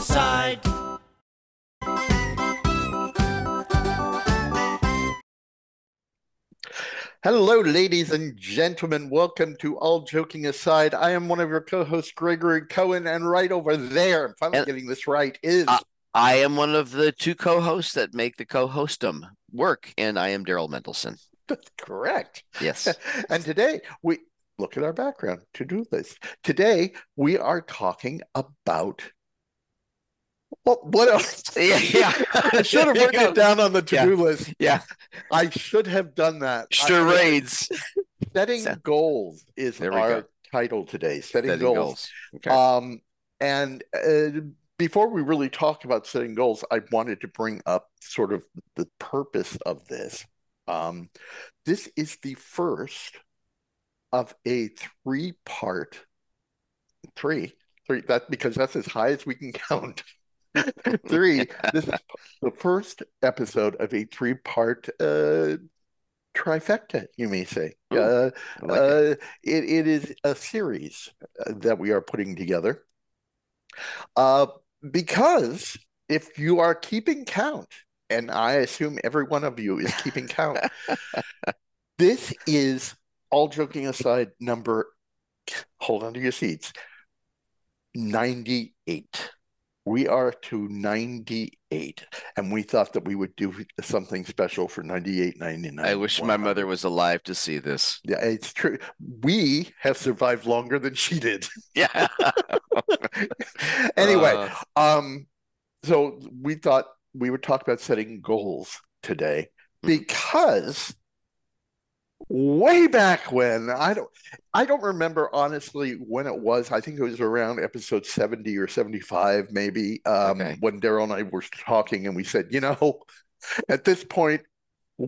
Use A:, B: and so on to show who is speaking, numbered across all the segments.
A: aside.
B: Hello, ladies and gentlemen. Welcome to All Joking Aside. I am one of your co-hosts, Gregory Cohen, and right over there, if I'm finally
C: And-
B: getting this right, is
C: Uh, I am one of the two co-hosts that make the co-hostum work, and I am Daryl Mendelson.
B: correct.
C: Yes.
B: And today we look at our background to-do list. Today we are talking about what what else?
C: yeah, yeah.
B: I should have written it down on the to-do list.
C: Yeah.
B: I should have done that. I-
C: Charades.
B: setting
C: So-
B: goals is our
C: go.
B: title today. Setting,
C: Setting
B: goals.
C: goals. Okay.
B: Um, and uh, before we really talk about setting goals, I wanted to bring up sort of the purpose of this. Um, this is the first of a three-part, three, three, that because that's as high as we can count. Three, this is the first episode of a three-part uh, trifecta, you may say. Uh,
C: like
B: uh, it, it is a series uh, that we are putting together. Uh, because if you are keeping count, and I assume every one of you is keeping count, this is, all joking aside, number, hold on to your seats, 98. We are to 98, and we thought that we would do something special for 98, 99.
C: I wish my mother was alive to see this.
B: Yeah, it's true. We have survived longer than she did.
C: Yeah.
B: Anyway,
C: Uh,
B: um, so we thought we would talk about setting goals today
C: Hmm.
B: because way back when I don't I don't remember honestly when it was. I think it was around episode 70 or 75 maybe um
C: Okay.
B: when Daryl and I were talking and we said, you know, at this point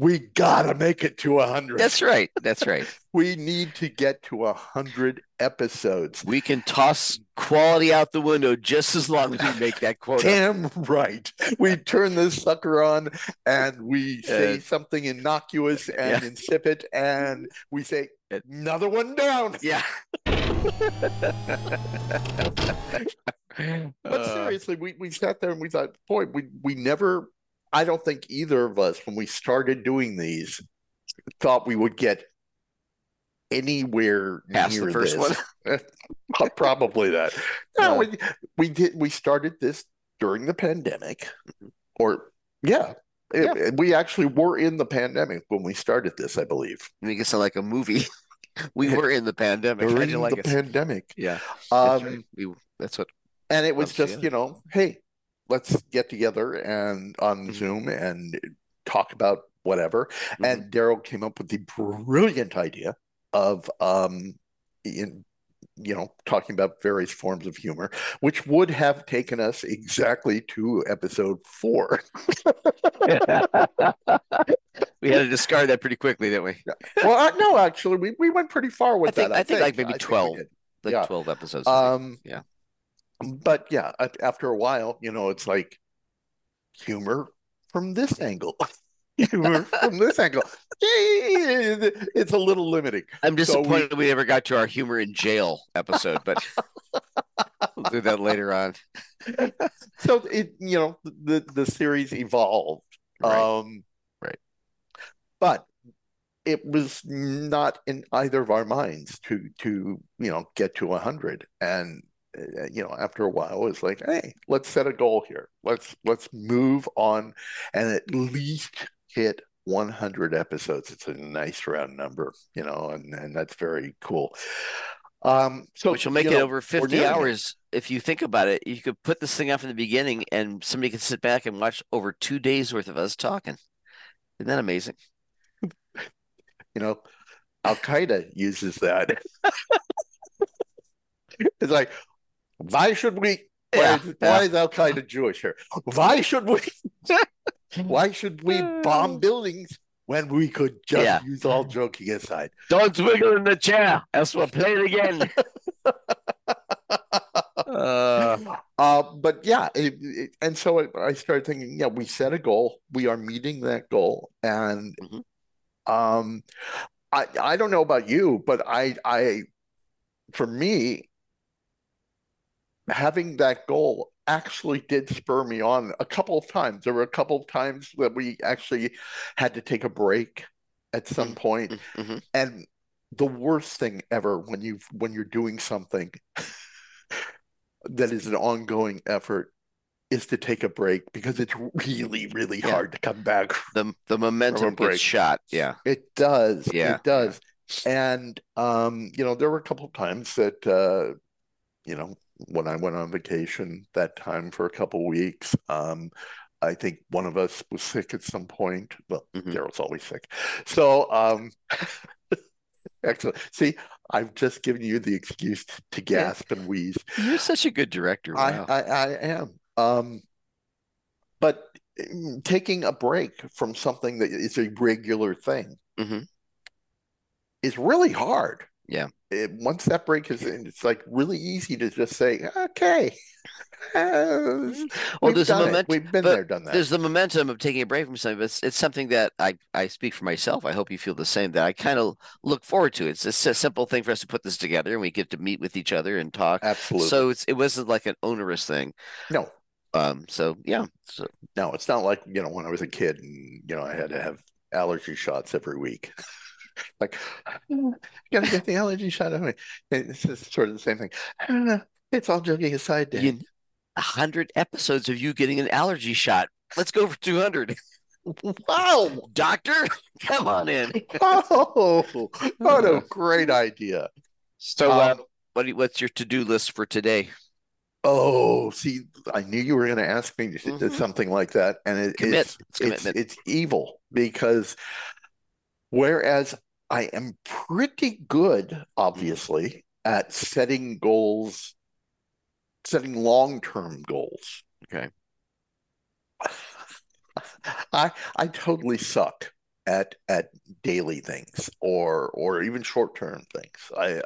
B: we gotta make it to a hundred.
C: that's right. That's right.
B: We need to get to a hundred episodes.
C: We can toss quality out the window just as long as we make that quota.
B: Damn right. We turn this sucker on and we say
C: Uh,
B: something innocuous and
C: yeah.
B: insipid, and we say another one down.
C: Yeah.
B: But
C: Uh,
B: seriously, we, we sat there and we thought, boy, we we never. I don't think either of us, when we started doing these, thought we would get anywhere
C: Past the
B: near
C: first
B: this. Probably that. No,
C: Uh,
B: we we did. We started this during the pandemic, or yeah, it-.
C: Yeah.
B: we actually were in the pandemic when we started this, I believe.
C: make it sound like a movie. We were in the pandemic. I
B: During
C: didn't like
B: the pandemic,
C: Yeah. That's
B: um,
C: right. We, that's what
B: and it was just you know, hey, let's get together and on
C: Mhm.
B: Zoom and talk about whatever.
C: Mm-hmm.
B: And Daryl came up with the brilliant idea of um, in you know, talking about various forms of humor, which would have taken us exactly to episode four.
C: we had to discard that pretty quickly, didn't we?
B: well, no, actually, we, we went pretty far with
C: I think-
B: that.
C: I think like maybe
B: we
C: 12.
B: did.
C: Like
B: Yeah.
C: 12 episodes.
B: Um,
C: Yeah.
B: But yeah, after a while, you know, it's like humor from this angle, humor from this angle. It's a little limiting.
C: I'm
B: so we-
C: disappointed we... never got to our humor in jail episode, but we'll do that later on.
B: So it, you know, the the series evolved.
C: Right.
B: Um,
C: Right.
B: But it was not in either of our minds to to you know get to a hundred, and you know after a while it's like, hey, let's set a goal here. Let's let's move on, and at least hit 100 episodes. It's a nice round number, you know, and and that's very cool. Um, so
C: Which will make it
B: know,
C: over 50
B: doing it.
C: hours. If you think about it, you could put this thing up in the beginning and somebody could sit back and watch over two days worth of us talking. Isn't that amazing?
B: You know, Al Qaeda uses that. it's like, why should we? Why,
C: Yeah,
B: is, why is Al Qaeda Jewish here? Why should we? Why should we bomb buildings when we could just
C: Yeah.
B: use all joking aside?
C: Don't wiggle in the chair, else we'll play it again. uh,
B: Uh, but yeah, it, it- and so I, I started thinking, yeah, we set a goal, we are meeting that goal, and
C: Mhm.
B: um, I I don't know about you, but I I for me having that goal actually did spur me on a couple of times. There were a couple of times that we actually had to take a break at some
C: Mm-hmm.
B: point.
C: hmm
B: And the worst thing ever when you when you're doing something that is an ongoing effort is to take a break because it's really, really
C: Yeah.
B: hard to come back.
C: The the momentum
B: break.
C: gets shot. Yeah.
B: It does.
C: Yeah,
B: It does. And um, you know, there were a couple of times that uh, you know, when I went on vacation that time for a couple weeks, um, I think one of us was sick at some point. Well,
C: Mhm.
B: Daryl's always sick. So, um, excellent. See, I've just given you the excuse to
C: Yeah.
B: gasp and wheeze.
C: You're such a good director.
B: I,
C: Wow.
B: I, I am. Um, but mm, taking a break from something that is a regular thing
C: Mhm.
B: is really hard.
C: Yeah.
B: It, once that break is in, it's like really easy to just say, okay. uh,
C: Well, there's a
B: done
C: moment,
B: We've been there, done that.
C: there's the momentum of taking a break from something. But it's, it's something that I, I speak for myself. I hope you feel the same. That I kind of look forward to. It's a simple thing for us to put this together, and we get to meet with each other and talk.
B: Absolutely.
C: So it's it wasn't like an onerous thing.
B: No,
C: Um. So yeah. So
B: no, it's not like, you know, when I was a kid and, you know, I had to have allergy shots every week. Like, "Oh, gotta get the allergy shot of me. It's just sort of the same thing. I don't know. It's all joking aside, Dan.
C: you, a hundred episodes of you getting an allergy shot. Let's go for two hundred.
B: Wow.
C: Doctor, come on in.
B: Oh, what a great idea.
C: So, uh,
B: Um,
C: what what's your to do list for today?
B: Oh, see, I knew you were going to ask me to do
C: Mhm.
B: something like that, and it,
C: Commit.
B: it's
C: It's
B: it's
C: commitment.
B: it's evil because whereas I am pretty good, obviously, at setting goals, setting long-term goals.
C: Okay.
B: I I totally suck at at daily things or or even short-term things. I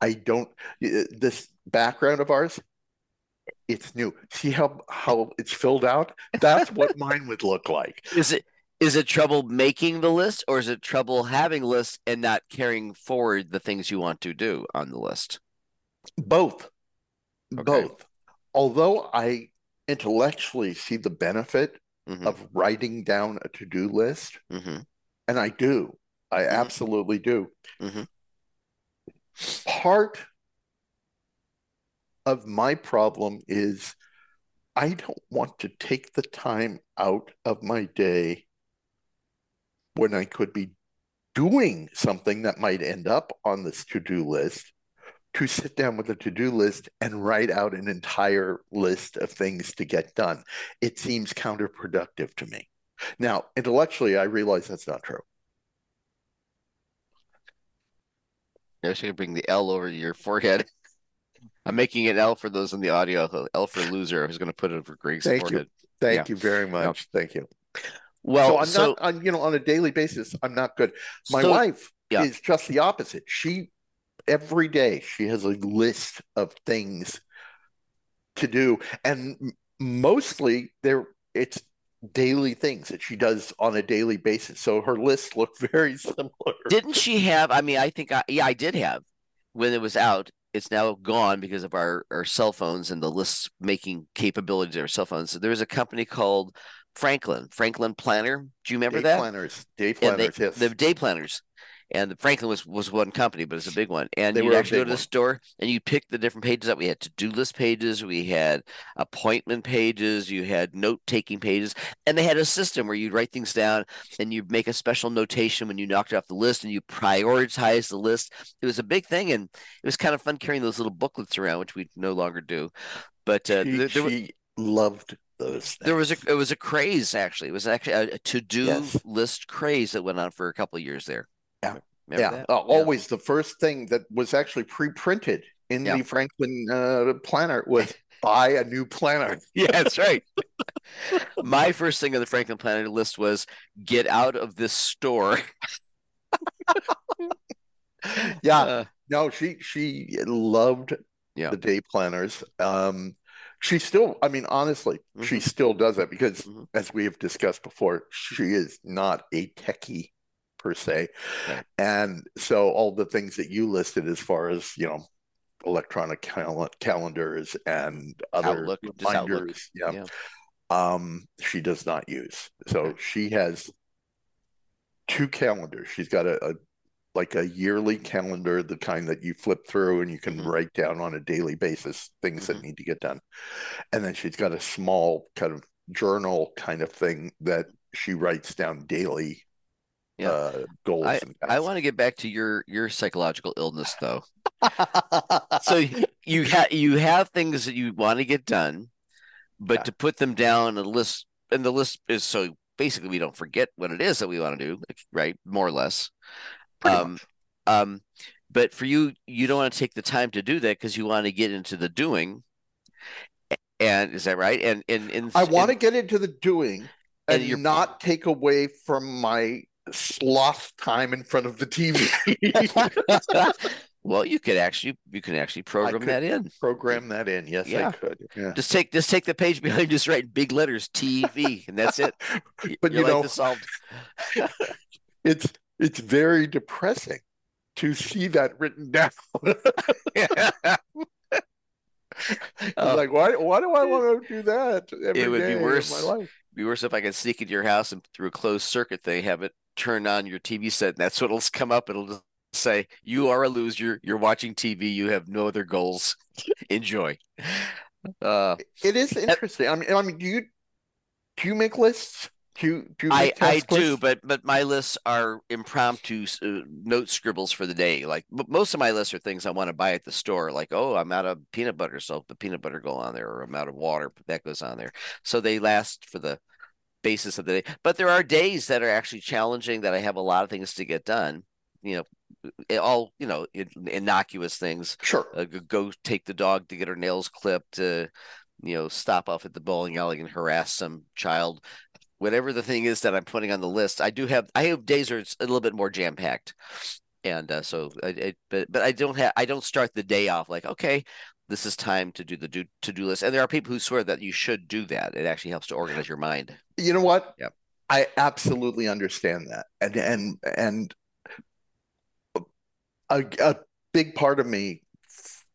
B: I don't this background of ours, it's new. See how how it's filled out? That's what mine would look like.
C: Is it is it trouble making the list, or is it trouble having lists and not carrying forward the things you want to do on the list?
B: Both.
C: Okay.
B: Both. Although I intellectually see the benefit
C: hmm
B: of writing down a to-do list,
C: hmm
B: and I do. I
C: Mhm.
B: absolutely do.
C: Mhm.
B: Part of my problem is I don't want to take the time out of my day when I could be doing something that might end up on this to-do list to sit down with a to-do list and write out an entire list of things to get done. It seems counterproductive to me. Now, intellectually, I realize that's not true.
C: I should bring the L over your forehead. I'm making an L for those in the audio. L for loser. I was going to put it over Greg's
B: Thank you.
C: forehead.
B: Thank
C: Yeah.
B: you very much. Thank you.
C: Well,
B: so I'm
C: so
B: not on, you know, on a daily basis, I'm not good. My
C: so-
B: wife
C: yeah.
B: is just the opposite. She every day she has a list of things to do, and mostly there it's daily things that she does on a daily basis. So her lists look very similar.
C: Didn't she have? I mean, I think I yeah, I did have when it was out. It's now gone because of our our cell phones and the list making capabilities of our cell phones. So there was a company called Franklin, Franklin Planner. Do you remember
B: Day
C: that?
B: planners, day
C: And they,
B: planners, yes.
C: the day planners. And the Franklin was was one company, but it's a big one. And you actually go to the
B: one.
C: store and you pick the different pages up. We had to-do list pages, we had appointment pages, you had note-taking pages, and they had a system where you'd write things down and you'd make a special notation when you knocked off the list and you prioritize the list. It was a big thing, and it was kind of fun carrying those little booklets around, which we no longer do. But uh,
B: she,
C: there, there,
B: she loved those
C: there was a it was a craze actually. It was actually a, a to-do
B: Yes.
C: list craze that went on for a couple of years there.
B: Yeah.
C: Remember
B: yeah, uh, always the first thing that was actually pre-printed in
C: Yeah.
B: the Franklin uh, planner was buy a new planner.
C: Yeah, that's right. My first thing on the Franklin Planner list was get out of this store.
B: Yeah,
C: Uh,
B: no, she she loved
C: Yeah.
B: the day planners. Um, she still, I mean, honestly, she
C: Mhm.
B: still does that because,
C: Mhm.
B: as we have discussed before, she is not a techie per se,
C: Right.
B: and so all the things that you listed as far as you know electronic cal- calendars and other
C: Outlook.
B: reminders. Yeah.
C: Yeah.
B: Um, she does not use. So
C: Okay.
B: she has two calendars. She's got a, a like a yearly calendar, the kind that you flip through and you can
C: Mhm.
B: write down on a daily basis things
C: Mhm.
B: that need to get done. And then she's got a small kind of journal kind of thing that she writes down daily
C: Yeah.
B: uh, goals and
C: I want to get back to your your psychological illness though. So you have you have things that you want to get done, but
B: Yeah.
C: to put them down a list, and the list is so basically we don't forget what it is that we want to do, right? More or less.
B: Pretty
C: um,
B: much.
C: Um, but for you, you don't want to take the time to do that because you want to get into the doing. And is that right? And and, and
B: I want to get into the doing
C: and
B: and, not take away from my sloth time in front of the TV.
C: well, you could actually you can actually program that in.
B: Program that in. Yes,
C: Yeah.
B: I could. Yeah.
C: Just take just take the page behind, just write big letters TV, and that's it.
B: But
C: Your
B: you know,
C: solved.
B: it's it's very depressing to see that written down.
C: Oh.
B: like, why why do I want to do that every
C: would be worse.
B: my life?
C: be worse if I could sneak into your house and through a closed circuit they have it turn on your TV set and that's what'll come up. It'll just say, You are a loser, you're watching TV, you have no other goals. Enjoy. Uh
B: It is interesting. I mean, I mean, do you do you make lists? You
C: I, I do, but but my lists are impromptu uh, note scribbles for the day. Like m- most of my lists are things I want to buy at the store. Like, oh, I'm out of peanut butter, so the peanut butter go on there, or I'm out of water, that goes on there. So they last for the basis of the day. But there are days that are actually challenging that I have a lot of things to get done. You know, all you know, innocuous things.
B: Sure.
C: Uh, go- go take the dog to get her nails clipped. Uh, you know, stop off at the bowling alley and harass some child whatever the thing is that I'm putting on the list, I do have I have days it's a little bit more jam packed, and uh, so I, it, but but I don't have I don't start the day off like okay, this is time to do the do to do list, and there are people who swear that you should do that. It actually helps to organize your mind.
B: You know what?
C: Yeah,
B: I absolutely understand that, and and and a, a big part of me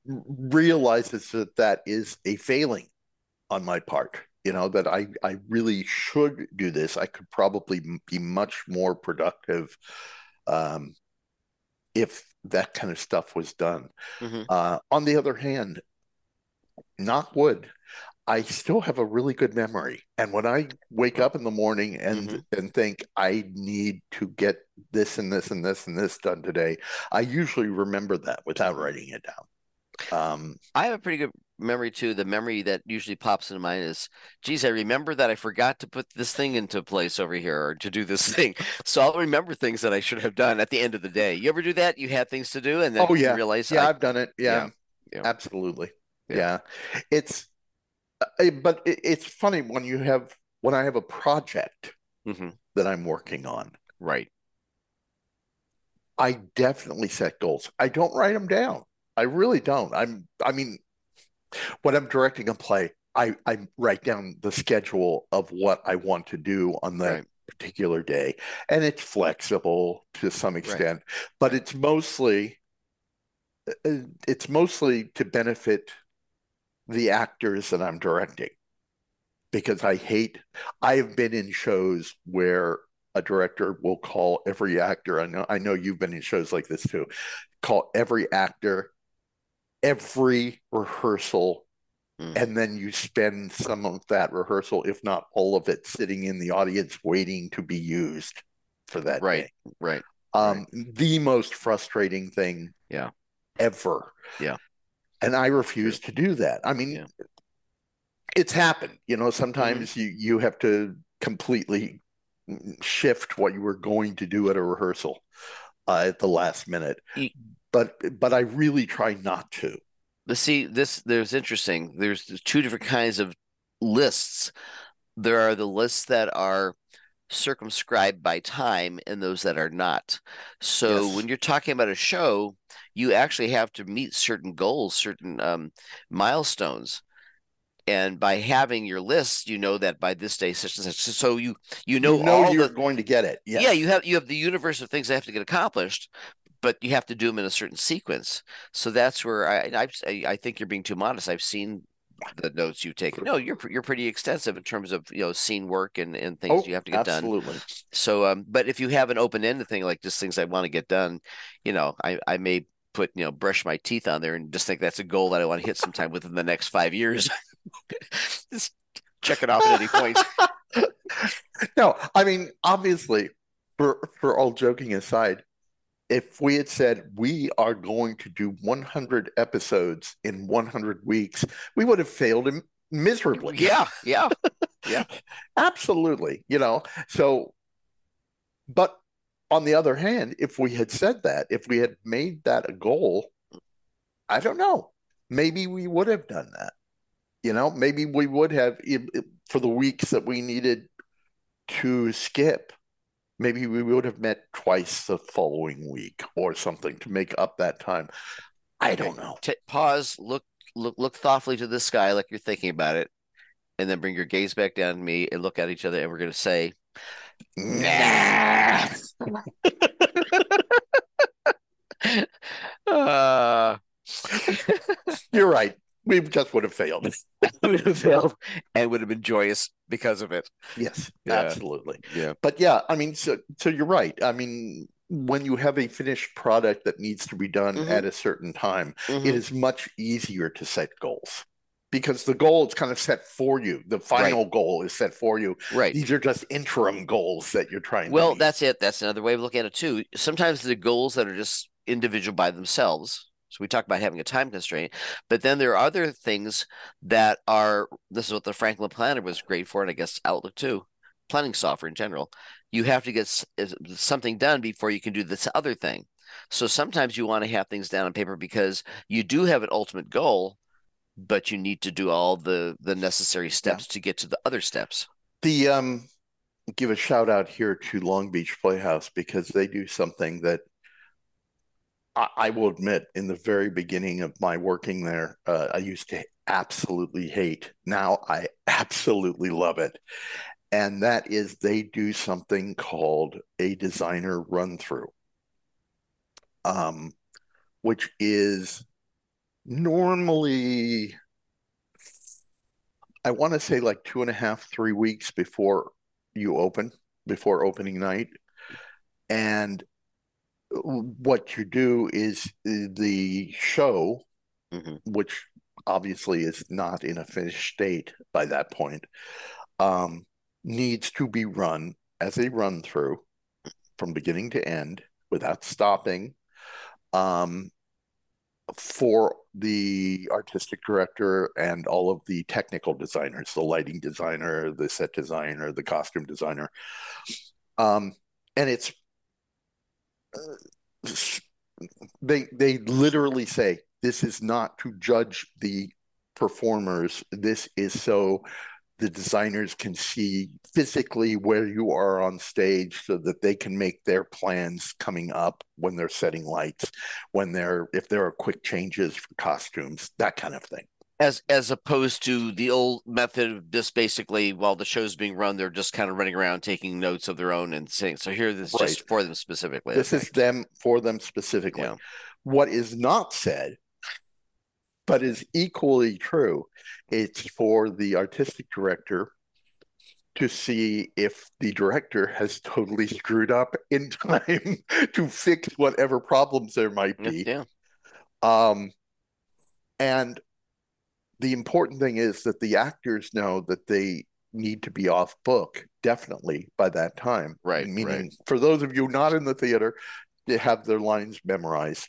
B: realizes that that is a failing on my part. You know that I I really should do this. I could probably be much more productive um, if that kind of stuff was done.
C: Mhm.
B: Uh, on the other hand, knock wood, I still have a really good memory. And when I wake up in the morning and
C: Mhm.
B: and think I need to get this and this and this and this done today, I usually remember that without writing it down. Um,
C: I have a pretty good memory too. The memory that usually pops into mind is, geez, I remember that I forgot to put this thing into place over here or to do this thing. So I'll remember things that I should have done at the end of the day. You ever do that? You had things to do and then
B: Oh,
C: you
B: yeah.
C: realize
B: yeah,
C: I-
B: I've done it. Yeah,
C: Yeah.
B: absolutely.
C: Yeah.
B: Yeah. It's, uh, but it's funny when you have, when I have a project
C: Mhm.
B: that I'm working on,
C: right.
B: I definitely set goals. I don't write them down. I really don't. I'm, I mean, when I'm directing a play, I, I write down the schedule of what I want to do on that
C: Right.
B: particular day. And it's flexible to some extent, but it's mostly, uh, it's mostly to benefit the actors that I'm directing. Because I hate, I have been in shows where a director will call every actor. I know, I know you've been in shows like this too. Call every actor, every rehearsal,
C: Mm.
B: and then you spend some of that rehearsal, if not all of it, sitting in the audience waiting to be used for that
C: Right.
B: day.
C: Right.
B: Um, the most frustrating thing
C: Yeah.
B: ever.
C: Yeah.
B: And I refuse to do that. I mean,
C: Yeah.
B: it's happened. You know,
C: Mm-hmm.
B: sometimes you you have to completely shift what you were going to do at a rehearsal uh, at the last minute. But but I really try not to.
C: But see, this there's interesting. There's two different kinds of lists. There are the lists that are circumscribed by time and those that are not. So
B: Yes.
C: when you're talking about a show, you actually have to meet certain goals, certain um, milestones. And by having your list, you know that by this day, such and such. So you you know,
B: you know you're
C: the
B: going to get it. Yes.
C: yeah, you have you have the universe of things that have to get accomplished, but you have to do them in a certain sequence. So that's where I I, I think you're being too modest. I've seen the notes you've taken. No, you're you're pretty extensive in terms of you know scene work and and things
B: Oh,
C: you have to get
B: absolutely.
C: done. Absolutely. So um, but if you have an open ended thing like just things I want to get done, you know, I I may put you know brush my teeth on there and just think that's a goal that I want to hit sometime within the next five years. just check it off at any point.
B: No, I mean, obviously, for for all joking aside, if we had said we are going to do 100 episodes in 100 weeks, we would have failed miserably.
C: Yeah, yeah.
B: Yeah, absolutely, you know. So, but on the other hand, if we had said that, if we had made that a goal, I don't know. Maybe we would have done that. You know, maybe we would have for the weeks that we needed to skip. Maybe we would have met twice the following week or something to make up that time. I don't know.
C: T- pause, look, look, look thoughtfully to the sky like you're thinking about it, and then bring your gaze back down to me and look at each other, and we're gonna say,
B: Nah.
C: uh,
B: You're right. We just would have failed.
C: would have failed and would have been joyous because of it.
B: Yes,
C: Yeah.
B: absolutely.
C: Yeah.
B: But yeah, I mean, so so you're right. I mean, when you have a finished product that needs to be done
C: Mhm.
B: at a certain time,
C: Mhm.
B: it is much easier to set goals because the goal is kind of set for you. The final goal is set for you.
C: Right.
B: These are just interim goals that you're trying to
C: Well, that's it. That's another way of looking at it too. Sometimes the goals that are just individual by themselves. So we talk about having a time constraint, but then there are other things that are. This is what the Franklin Planner was great for, and I guess Outlook too. Planning software in general. You have to get something done before you can do this other thing. So sometimes you want to have things down on paper because you do have an ultimate goal, but you need to do all the the necessary steps to get to the other steps.
B: the um give a shout out here to Long Beach Playhouse because they do something that I, I will admit in the very beginning of my working there, uh, I used to absolutely hate. Now I absolutely love it. And that is they do something called a designer run through, um, which is normally I want to say like two and a half, three weeks before you open, before opening night. And what you do is uh, the show,
C: Mhm.
B: which obviously is not in a finished state by that point, um, needs to be run as a run through from beginning to end without stopping. Um, for the artistic director and all of the technical designers, the lighting designer, the set designer, the costume designer. Um, and it's they they literally say this is not to judge the performers. This is so the designers can see physically where you are on stage so that they can make their plans coming up when they're setting lights, when they're if there are quick changes for costumes, that kind of thing.
C: As as opposed to the old method of just basically while the show's being run, they're just kind of running around taking notes of their own and saying, so here this is just for them specifically.
B: This is them for them specifically.
C: Yeah.
B: What is not said, but is equally true, it's for the artistic director to see if the director has totally screwed up in time to fix whatever problems there might be.
C: yeah.
B: Um, and the important thing is that the actors know that they need to be off book definitely by that time.
C: Right,
B: Meaning,
C: right.
B: for those of you not in the theater, they have their lines memorized.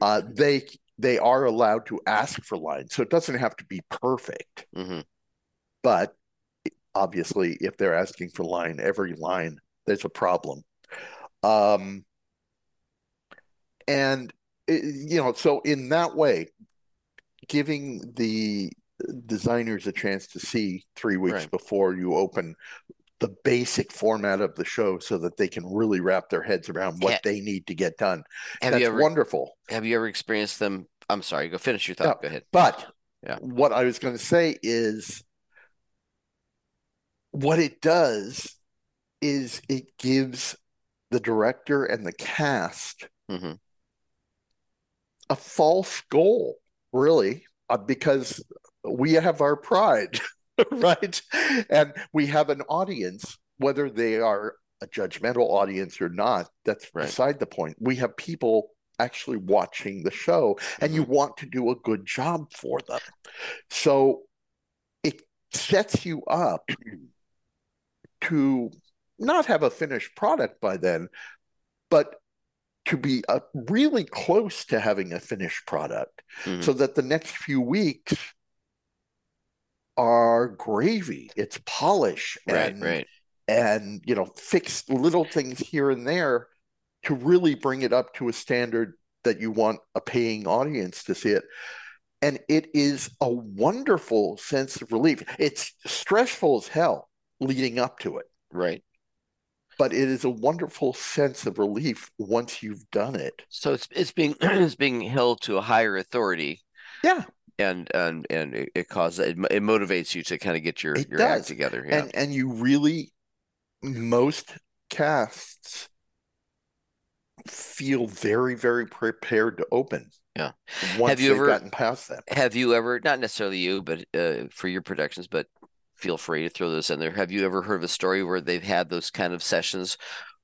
B: Uh, they they are allowed to ask for lines, so it doesn't have to be perfect.
C: hmm
B: But obviously, if they're asking for line, every line, there's a problem. Um, and you know, so in that way, giving the designers a chance to see three weeks
C: Right.
B: before you open the basic format of the show so that they can really wrap their heads around what
C: Yeah.
B: they need to get done.
C: Have
B: That's
C: you ever
B: wonderful.
C: have you ever experienced them? I'm sorry, go finish your thought. Go ahead.
B: But
C: Yeah.
B: what I was going to say is what it does is it gives the director and the cast
C: Mhm.
B: a false goal, really, uh, because we have our pride, right? And we have an audience, whether they are a judgmental audience or not, that's
C: Right.
B: beside the point. We have people actually watching the show, and you want to do a good job for them. So it sets you up to not have a finished product by then, but to be uh, really close to having a finished product
C: Mhm.
B: so that the next few weeks are gravy. It's polish
C: right,
B: and
C: right.
B: and you know fix little things here and there to really bring it up to a standard that you want a paying audience to see it. And it is a wonderful sense of relief. It's stressful as hell leading up to it,
C: Right.
B: But it is a wonderful sense of relief once you've done it.
C: So it's it's being it's being held to a higher authority,
B: Yeah,
C: and and and it, it causes it, it motivates you to kind of get your
B: It
C: your act together. Yeah.
B: and and you really most casts feel very very prepared to open.
C: Yeah.
B: Once
C: Have you ever-
B: gotten past that.
C: Have you ever, not necessarily you, but uh, for your productions, but feel free to throw those in there. Have you ever heard of a story where they've had those kind of sessions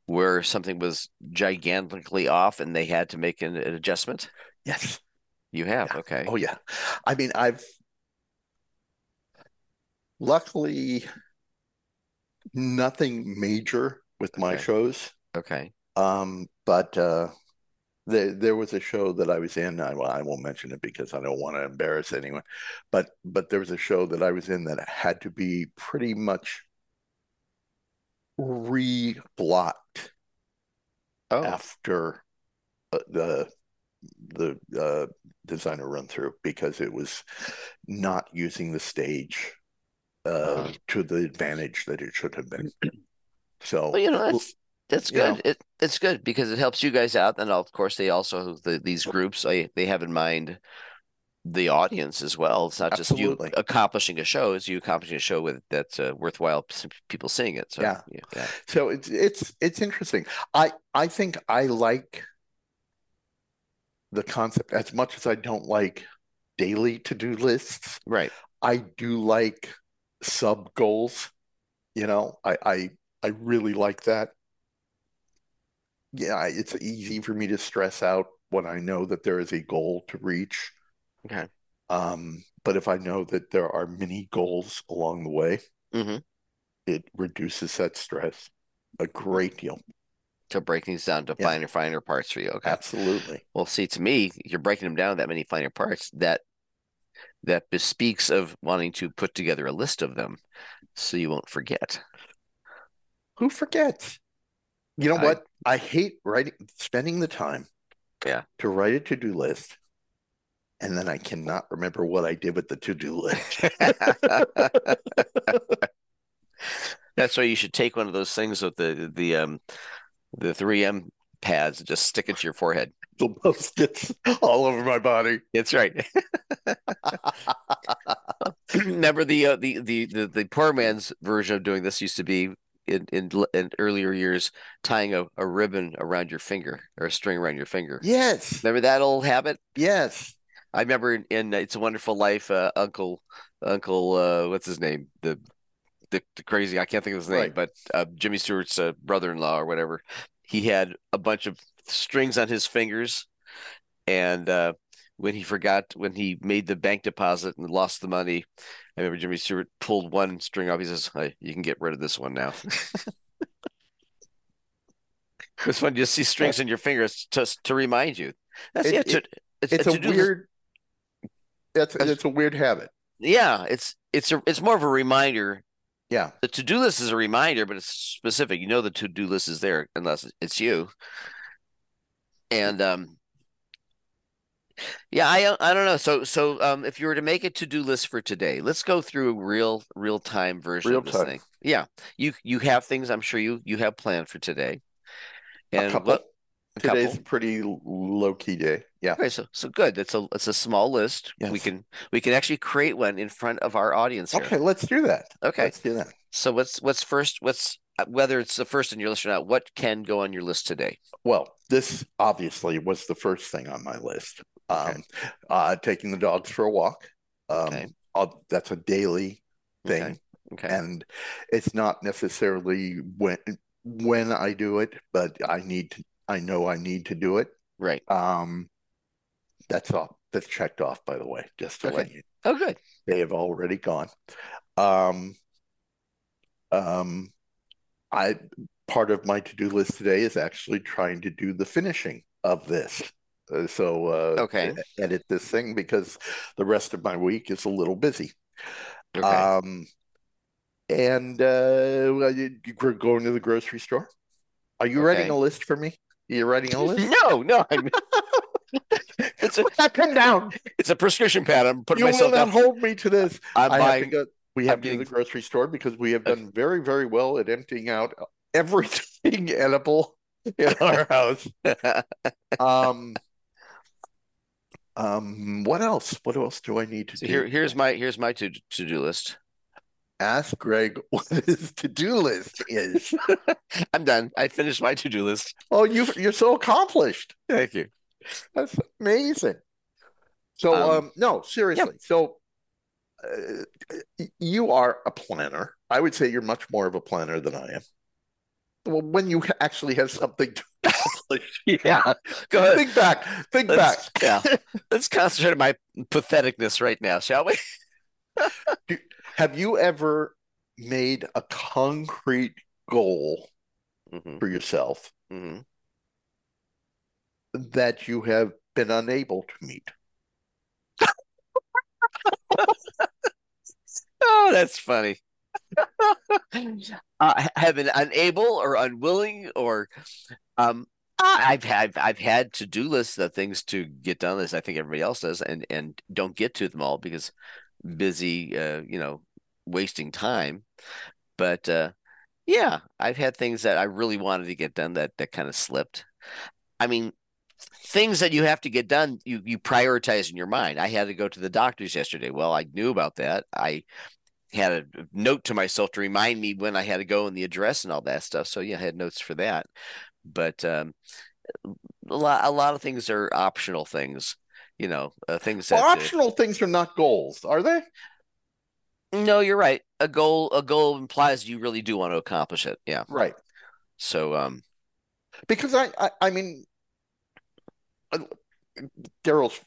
C: where something was gigantically off and they had to make an, an adjustment?
B: Yes.
C: You have,
B: Yeah.
C: okay.
B: Oh yeah. I mean, I've luckily nothing major with my shows.
C: Okay.
B: Um, but uh there there was a show that I was in. I, well, I won't mention it because I don't want to embarrass anyone. But but there was a show that I was in that had to be pretty much re-blocked
C: Oh,
B: after uh, the the uh, designer run through because it was not using the stage uh, to the advantage that it should have been. So
C: well, you know, that's that's good. It it's good because it helps you guys out. And of course, they also the, these groups they, they have in mind the audience as well. It's not just you
B: Absolutely.
C: accomplishing a show; it's you accomplishing a show with that's uh, worthwhile. People seeing it. So
B: Yeah.
C: yeah.
B: so it's it's it's interesting. I I think I like the concept as much as I don't like daily to-do lists.
C: Right.
B: I do like sub goals. You know, I I I really like that. Yeah, it's easy for me to stress out when I know that there is a goal to reach.
C: Okay.
B: Um, but if I know that there are many goals along the way,
C: hmm
B: it reduces that stress a great deal.
C: To break things down to
B: Yeah.
C: finer, finer parts for you. Okay.
B: Absolutely.
C: Well, see, to me, you're breaking them down that many finer parts that that bespeaks of wanting to put together a list of them so you won't forget.
B: Who forgets? You know
C: I-
B: what? I hate writing, spending the time
C: Yeah.
B: to write a to-do list, and then I cannot remember what I did with the to-do list.
C: That's why you should take one of those things with the the um the 3M pads and just stick it to your forehead.
B: the post-its all over my body.
C: That's right. Remember the, uh, the the the the poor man's version of doing this used to be in in, in earlier years tying a, a ribbon around your finger or a string around your finger.
B: Yes,
C: Remember that old habit?
B: yes.
C: I remember in, in It's a Wonderful Life, uh, Uncle Uncle uh, what's his name? The, the the crazy I can't think of his name,
B: Right.
C: but uh, Jimmy Stewart's uh, brother-in-law or whatever. He had a bunch of strings on his fingers, and uh, when he forgot when he made the bank deposit and lost the money, I remember Jimmy Stewart pulled one string off. He says, "Hey, "You can get rid of this one now." It's fun to just see strings in your fingers to to remind you. That's
B: It-
C: yeah, to, it's,
B: It's
C: a
B: a weird. That's it's a weird habit.
C: Yeah, it's it's a it's more of a reminder.
B: Yeah,
C: The to-do list is a reminder, but it's specific. You know the to-do list is there unless it's you. And um yeah, I I don't know. So so um if you were to make a to-do list for today, let's go through a real real time version
B: Real
C: of this
B: time.
C: thing. Yeah. You you have things I'm sure you you have planned for today.
B: a
C: And
B: couple.
C: what a
B: Today's
C: couple.
B: a pretty low key day. Yeah.
C: Okay, so so good. It's a it's a small list. We can we can actually create one in front of our audience here.
B: Okay, let's do that.
C: Okay.
B: Let's do that.
C: So what's what's first? What's uh, whether it's the first in your list or not? What can go on your list today?
B: Well, this obviously was the first thing on my list. Um,
C: Okay.
B: uh, taking the dogs for a walk. Um,
C: Okay.
B: I'll- that's a daily thing,
C: Okay. Okay.
B: and it's not necessarily when when I do it, but I need to. I know I need to do it.
C: Right.
B: Um, that's all. That's checked off, by the way. Just to let
C: Okay.
B: you
C: Oh, good.
B: they have already gone. Um, um, I part of my to-do list today is actually trying to do the finishing of this. Uh, so uh,
C: Okay.
B: edit this thing because the rest of my week is a little busy.
C: Okay.
B: Um, and uh, well, you- we're going to the grocery store. Are you writing
C: Okay.
B: a list for me? You're writing a list?
C: no, no. I'm, it's a
B: Put that pen down.
C: it's a prescription pad. I'm putting
B: You will
C: myself
B: not
C: down.
B: hold me to this.
C: I'm
B: I have to go. We
C: I'm
B: have to
C: getting-
B: the grocery store because we have done very, very well at emptying out everything edible in our house. Um, um, what else? What else do I need to
C: So
B: do?
C: here, here's my here's my to to do list.
B: Ask Greg what his to-do list is.
C: I'm done. I finished my to do list.
B: Oh, you you're so accomplished.
C: Thank you.
B: That's amazing. So,
C: Um,
B: um, no, seriously. So, uh, you are a planner. I would say you're much more of a planner than I am. Well, when you actually have something to accomplish.
C: Yeah. Go ahead.
B: Think back. Think
C: Let's-
B: back.
C: yeah. Let's concentrate on my patheticness right now, shall we?
B: Have you ever made a concrete goal
C: hmm
B: for yourself
C: hmm
B: that you have been unable to meet?
C: Oh, that's funny. uh, have been unable or unwilling or um I've had I've had to do lists of things to get done as I think everybody else does and and don't get to them all because busy uh you know wasting time. But uh yeah I've had things that I really wanted to get done that that kind of slipped. I mean things that you have to get done you you prioritize in your mind. I had to go to the doctor's yesterday. Well I knew about that. I had a note to myself to remind me when I had to go and the address and all that stuff. So yeah, I had notes for that. But um, a lot a lot of things are optional things, you know, uh, things
B: Well,
C: that
B: optional things are not goals, are they?
C: no, you're right. A goal a goal implies you really do want to accomplish it. Yeah.
B: Right.
C: So um,
B: Because I, I, I mean, uh, Daryl's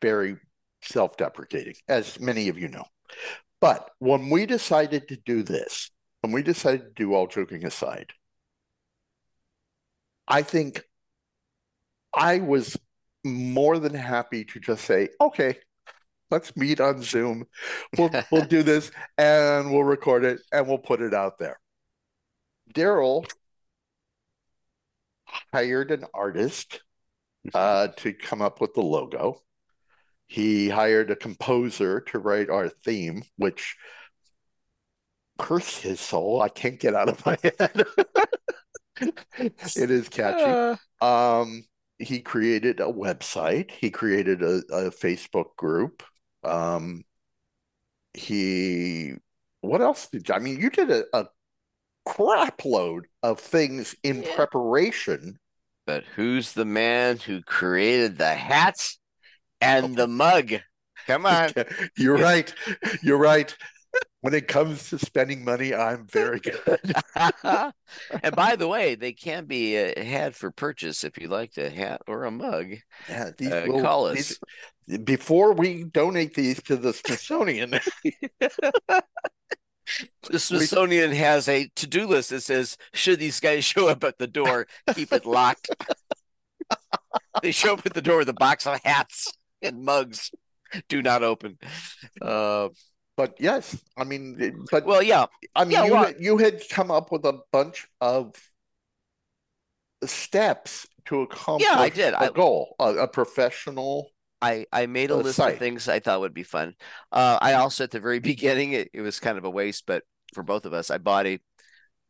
B: very self-deprecating, as many of you know. But when we decided to do this, when we decided to do all joking aside, I think I was more than happy to just say, okay, let's meet on Zoom. We'll we'll do this and we'll record it and we'll put it out there. Daryl hired an artist uh, to come up with the logo. He hired a composer to write our theme, which curse his soul, I can't get out of my head. It is catchy.
C: uh,
B: Um, he created a website. He created a, a Facebook group. Um, he, what else did you, I mean, you did a, a crap load of things in
C: Yeah.
B: preparation.
C: but who's the man who created the hats and the mug? Come on.
B: You're right. You're right. When it comes to spending money, I'm very good.
C: and by the way, they can be uh, had for purchase if you like a hat or a mug.
B: Yeah, these
C: Uh,
B: will-
C: call
B: these-
C: us.
B: before we donate these to the Smithsonian.
C: The Smithsonian has a to-do list that says, should these guys show up at the door, keep it locked. they show up at the door with a box of hats and mugs. Do not open. Uh,
B: But yes, I mean, but
C: well, yeah,
B: I mean,
C: yeah,
B: you
C: well-
B: had, you had come up with a bunch of steps to accomplish
C: Yeah, I did.
B: a
C: I-
B: goal, a, a professional.
C: I I made a list
B: site.
C: of things I thought would be fun. Uh, I also at the very beginning it, it was kind of a waste, but for both of us, I bought a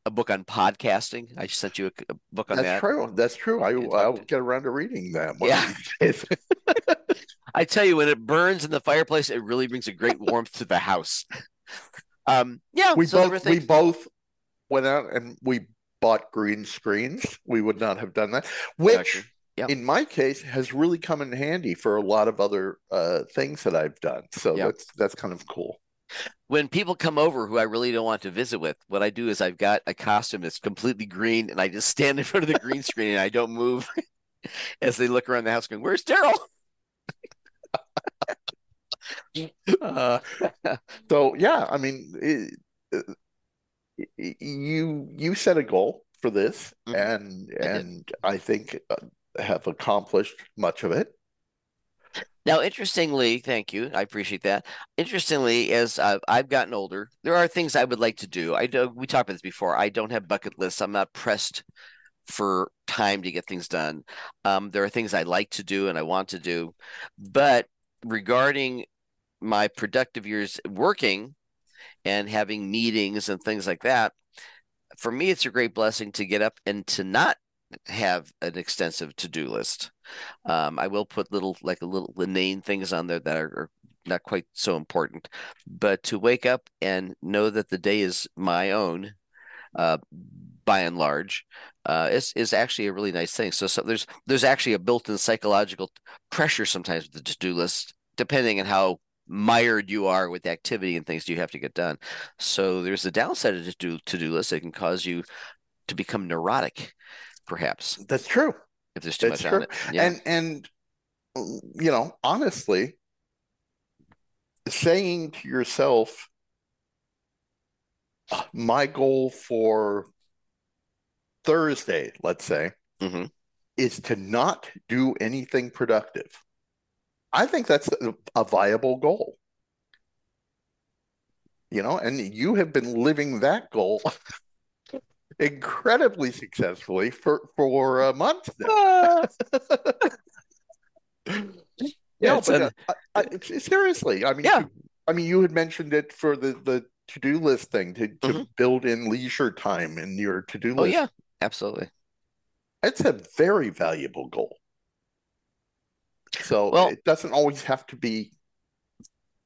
C: a book on podcasting. I sent you a, a book on
B: That's
C: that.
B: true. That's true. I, I'll get around to reading that one
C: Yeah.
B: of these days.
C: I tell you, when it burns in the fireplace, it really brings a great warmth to the house. Um, yeah,
B: we
C: so
B: both we both went out and we bought green screens. We would not have done that. Which
C: Exactly. Yep.
B: in my case has really come in handy for a lot of other uh, things that I've done. So
C: Yep.
B: that's that's kind of cool.
C: when people come over who I really don't want to visit with, what I do is I've got a costume that's completely green and I just stand in front of the green screen and I don't move as they look around the house going, Where's Daryl?
B: Uh, so yeah, I mean, it, it- you you set a goal for this,
C: Mhm.
B: and and I think uh, have accomplished much of it.
C: Now, interestingly, thank you. I appreciate that. Interestingly, as I've, I've gotten older, there are things I would like to do. I do, we talked about this before. I don't have bucket lists. I'm not pressed for time to get things done. Um, there are things I like to do and I want to do, but regarding my productive years working and having meetings and things like that, for me, it's a great blessing to get up and to not have an extensive to-do list. Um, I will put little like a little inane things on there that are, not quite so important, but to wake up and know that the day is my own, uh, by and large, uh, is is actually a really nice thing. So, so there's there's actually a built-in psychological pressure sometimes with the to-do list, depending on how mired you are with activity and things you have to get done. So there's the downside of to-do to-do list. It can cause you to become neurotic, perhaps,
B: That's true.
C: if there's too
B: That's
C: much on
B: true.
C: it. Yeah.
B: And and you know, honestly, saying to yourself, "Uh, my goal for Thursday, let's say,
C: Mhm.
B: is to not do anything productive. I think that's a, a viable goal. You know, and you have been living that goal incredibly successfully for for uh, months now.
C: Yeah,
B: No, but uh, I, I, seriously, I mean,
C: Yeah.
B: you- I mean, you had mentioned it for the the to-do list thing to to
C: Mhm.
B: build in leisure time in your to-do list.
C: Oh
B: list.
C: yeah, absolutely.
B: It's a very valuable goal. So
C: Well-
B: it doesn't always have to be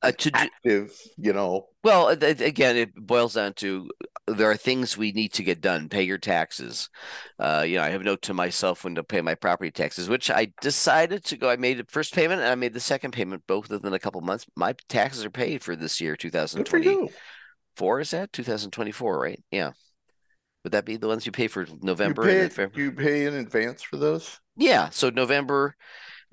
C: Uh, to do,
B: active, you know.
C: well, uh, again, it boils down to there are things we need to get done. Pay your taxes. Uh, you know, I have a note to myself when to pay my property taxes, which I decided to go. I made the first payment and I made the second payment both within a couple months. My taxes are paid for this year,
B: Good for
C: 2024. Is that 2024, right? Yeah. Would that be the ones you pay for
B: You
C: November
B: pay
C: and then
B: you pay in advance for those?
C: Yeah. So November,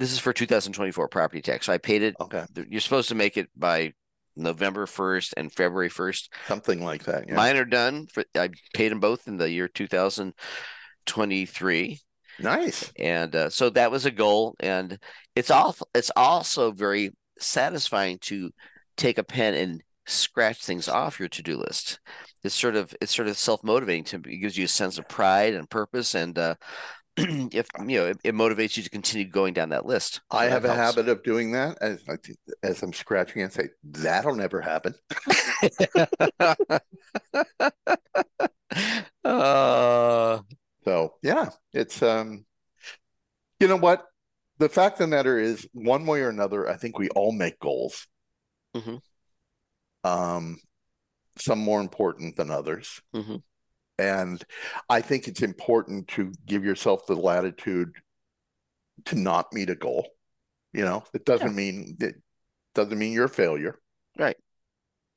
C: this is for 2024 property tax. So I paid it.
B: Okay,
C: You're supposed to make it by November 1st and February 1st.
B: something like that. Yeah.
C: Mine are done. For, I paid them both in the year 2023,
B: Nice.
C: and uh, so that was a goal. And it's all it's also very satisfying to take a pen and scratch things off your to-do list. It's sort of it's sort of self-motivating to it gives you a sense of pride and purpose, and uh, if you know it, it motivates you to continue going down that list.
B: I
C: that
B: have a habit of doing that as as I'm scratching and say, that'll never happen.
C: uh,
B: So yeah, it's um, you know what? The fact of the matter is, one way or another, I think we all make goals.
C: Mhm.
B: Um, some more important than others.
C: Mhm.
B: And I think it's important to give yourself the latitude to not meet a goal. You know, it doesn't mean it doesn't mean you're a failure.
C: Right.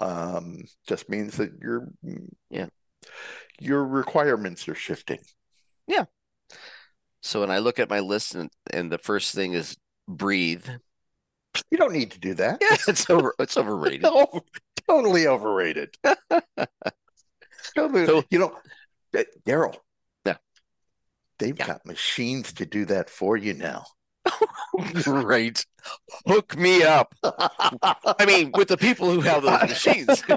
B: Um, just means that your
C: Yeah.
B: your requirements are shifting. Yeah.
C: So when I look at my list and, and the first thing is breathe.
B: You don't need to do that.
C: Yeah, it's over it's overrated.
B: No, totally overrated. Totally.
C: So-
B: you know, uh, Daryl.
C: Yeah.
B: They've
C: Yeah.
B: got machines to do that for you now.
C: Great. Hook me up. I mean, with the people who have those machines.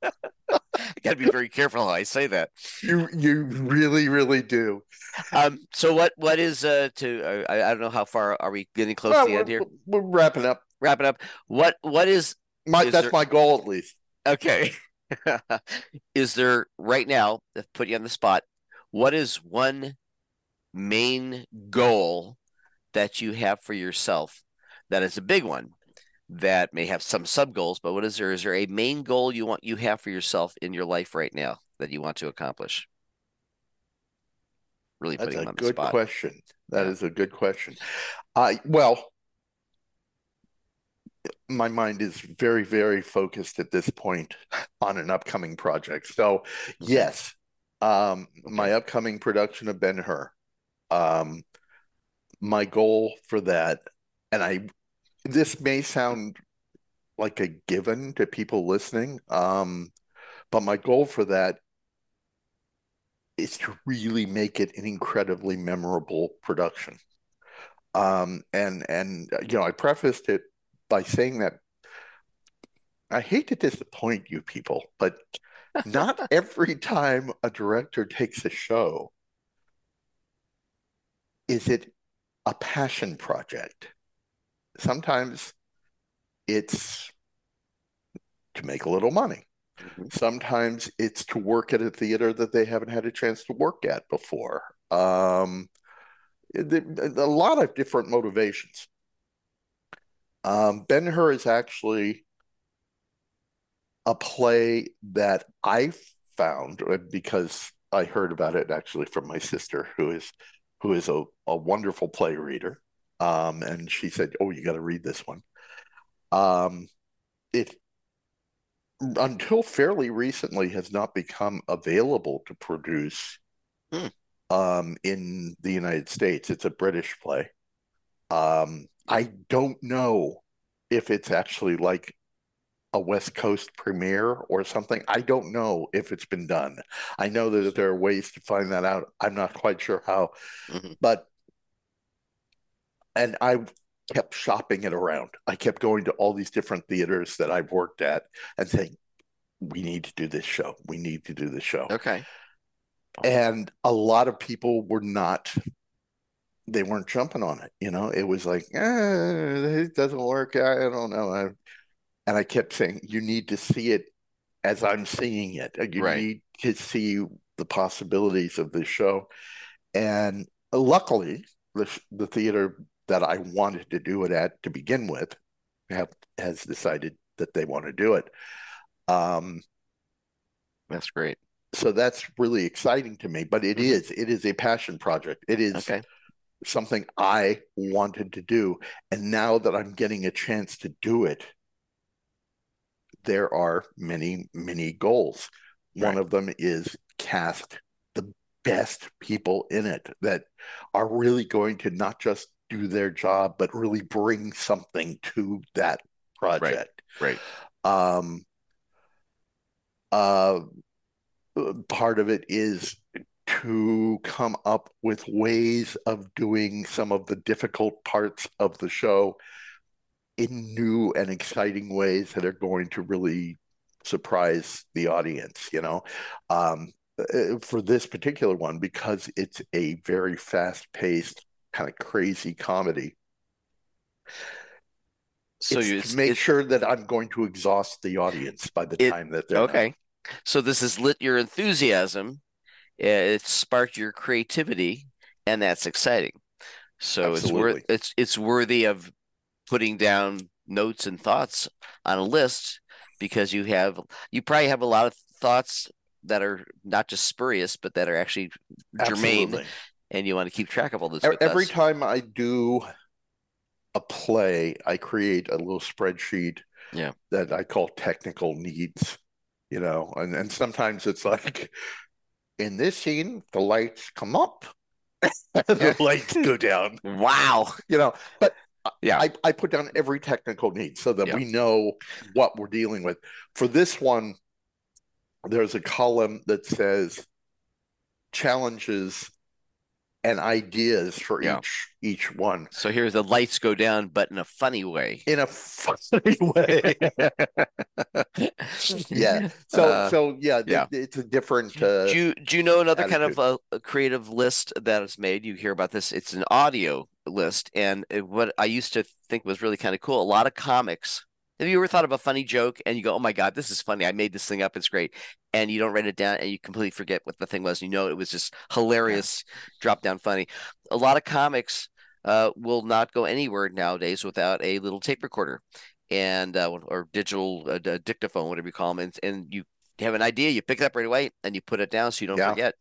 C: I got to be very careful how I say that.
B: you you really really do.
C: Um, so what what is uh to uh, I, I don't know how far are we getting close
B: Well,
C: to the end here?
B: we're, we're wrapping up.
C: Wrapping up. What what is
B: My
C: Is
B: that's
C: there-
B: my goal at least.
C: okay? is there right now? to Put you on the spot. What is one main goal that you have for yourself that is a big one that may have some sub goals, but what is there? Is there a main goal you want you have for yourself in your life right now that you want to accomplish? really
B: That's
C: putting
B: a
C: on the
B: good
C: spot.
B: question. That is a good question. Uh, well, my mind is very, very focused at this point on an upcoming project. So, yes, um, my upcoming production of Ben Hur. Um, my goal for that, and I, this may sound like a given to people listening, um, but my goal for that is to really make it an incredibly memorable production. Um, and and you know, I prefaced it by saying that I hate to disappoint you people, but not every time a director takes a show is it a passion project. Sometimes it's to make a little money.
C: Mhm.
B: Sometimes it's to work at a theater that they haven't had a chance to work at before. Um, a lot of different motivations. Um, Ben Hur is actually a play that I found uh, because I heard about it actually from my sister, who is who is a, a wonderful play reader. Um, and she said, "Oh, you got to read this one." Um, it until fairly recently has not become available to produce
C: Hmm.
B: um, in the United States. It's a British play. Um, I don't know if it's actually like a West Coast premiere or something. I don't know if it's been done. I know that there are ways to find that out. I'm not quite sure how,
C: Mhm.
B: but and I kept shopping it around. I kept going to all these different theaters that I've worked at and saying, we need to do this show. We need to do this show.
C: Okay.
B: And a lot of people were not, they weren't jumping on it. You know, it was like, eh, it doesn't work. I don't know. I, and I kept saying, you need to see it as I'm seeing it. You
C: Right.
B: need to see the possibilities of this show. And luckily, the, the theater that I wanted to do it at to begin with have has decided that they want to do it. Um,
C: That's great.
B: so that's really exciting to me. But it
C: Mhm.
B: is, it is a passion project. It is
C: Okay.
B: Something I wanted to do. And now that I'm getting a chance to do it, there are many, many goals. One of them is cast the best people in it that are really going to not just do their job, but really bring something to that project.
C: Right.
B: Um, uh, part of it is to come up with ways of doing some of the difficult parts of the show in new and exciting ways that are going to really surprise the audience, you know. Um, uh, for this particular one, because it's a very fast-paced, kind of crazy comedy,
C: So
B: it's
C: you it's,
B: make
C: it-
B: sure that I'm going to exhaust the audience by the
C: It-
B: time that they're
C: okay. So this has lit your enthusiasm. It sparked your creativity, and that's exciting. So it's worth it's it's worthy of putting down notes and thoughts on a list because you have you probably have a lot of thoughts that are not just spurious, but that are actually germane,
B: Absolutely.
C: and you want to keep track of all this.
B: Every
C: us.
B: time I do a play, I create a little spreadsheet
C: Yeah.
B: that I call technical needs, you know, and, and sometimes it's like in this scene, the lights come up, the lights go down,
C: Wow.
B: you know, but
C: Yeah.
B: I, I put down every technical need so that
C: Yeah.
B: we know what we're dealing with. For this one, there's a column that says challenges and ideas for
C: Yeah.
B: each each one
C: So here the lights go down, but in a funny way.
B: in a funny way. yeah. So
C: Uh,
B: so yeah,
C: yeah.
B: it- it's a different uh,
C: do you do you know another kind of a, a creative list that is made? You hear about this. It's an audio list, and it, what I used to think was really kind of cool. A lot of comics. Have you ever thought of a funny joke and you go, "Oh my God, this is funny! I made this thing up. It's great," and you don't write it down, and you completely forget what the thing was. You know, it was just hilarious, drop down funny. A lot of comics uh, will not go anywhere nowadays without a little tape recorder and uh, or digital uh, dictaphone, whatever you call them, and, and you have an idea, you pick it up right away, and you put it down so you don't
B: Yeah.
C: forget.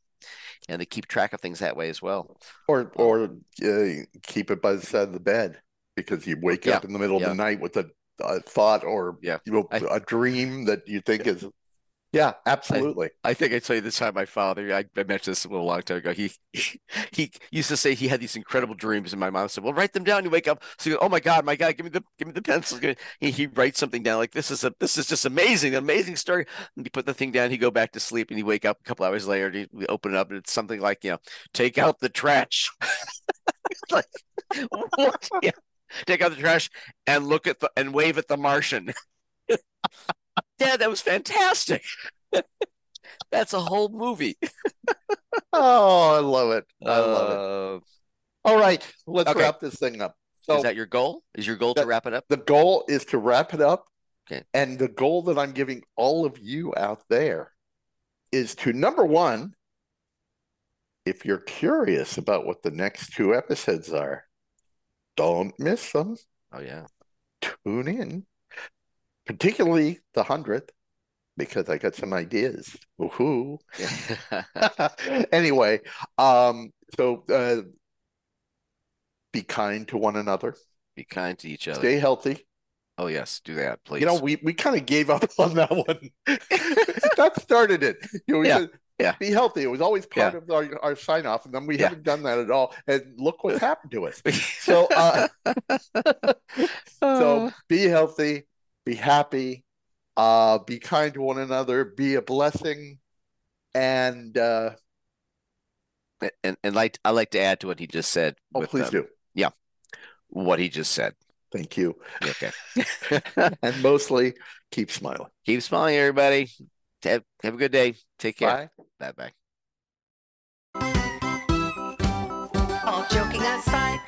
C: and they keep track of things that way as well.
B: Or or uh, keep it by the side of the bed because you wake
C: Yeah,
B: up in the middle
C: yeah.
B: of the night with a, a thought or
C: Yeah.
B: you know,
C: I-
B: a dream that you think is yeah, absolutely.
C: I think I tell you this time, my father, I, I mentioned this a little long time ago. He, he used to say he had these incredible dreams, and my mom said, "Well, write them down." You wake up, so you go, "Oh my God, my God, give me the give me the pencil." He, he writes something down like this is a this is just amazing, amazing story. And you put the thing down, he go back to sleep, and he wake up a couple hours later, and we open it up, and it's something like you know, take out the trash. like what? Yeah. Take out the trash and look at the and wave at the Martian. Dad, that was fantastic. That's a whole movie.
B: Oh, I love it. I love it.
C: Uh,
B: All right, let's
C: okay.
B: wrap this thing up. So
C: is that your goal? Is your goal to wrap it up?
B: the goal is to wrap it up.
C: Okay.
B: And the goal that I'm giving all of you out there is to number one, if you're curious about what the next two episodes are, don't miss them.
C: Oh yeah.
B: Tune in, particularly the hundredth, because I got some ideas. Woohoo! anyway, um, so uh, be kind to one another,
C: Be kind to each other.
B: stay healthy.
C: Oh yes, do that, please.
B: You know, we, we kind of gave up on that one. that started it. You know, we
C: Yeah,
B: said,
C: yeah.
B: be healthy. It was always part
C: Yeah.
B: of our, our sign off, and then we
C: Yeah.
B: haven't done that at all. And look what's happened to us. So, uh, so be healthy, be happy, uh, be kind to one another, be a blessing, and uh,
C: and and like I like to add to what he just said.
B: oh,
C: with,
B: please
C: um,
B: do.
C: Yeah, what he just said.
B: Thank you.
C: Okay.
B: And mostly, keep smiling.
C: Keep smiling, everybody. Have, have a good day. Take care.
B: Bye.
C: Bye bye.
A: All joking aside.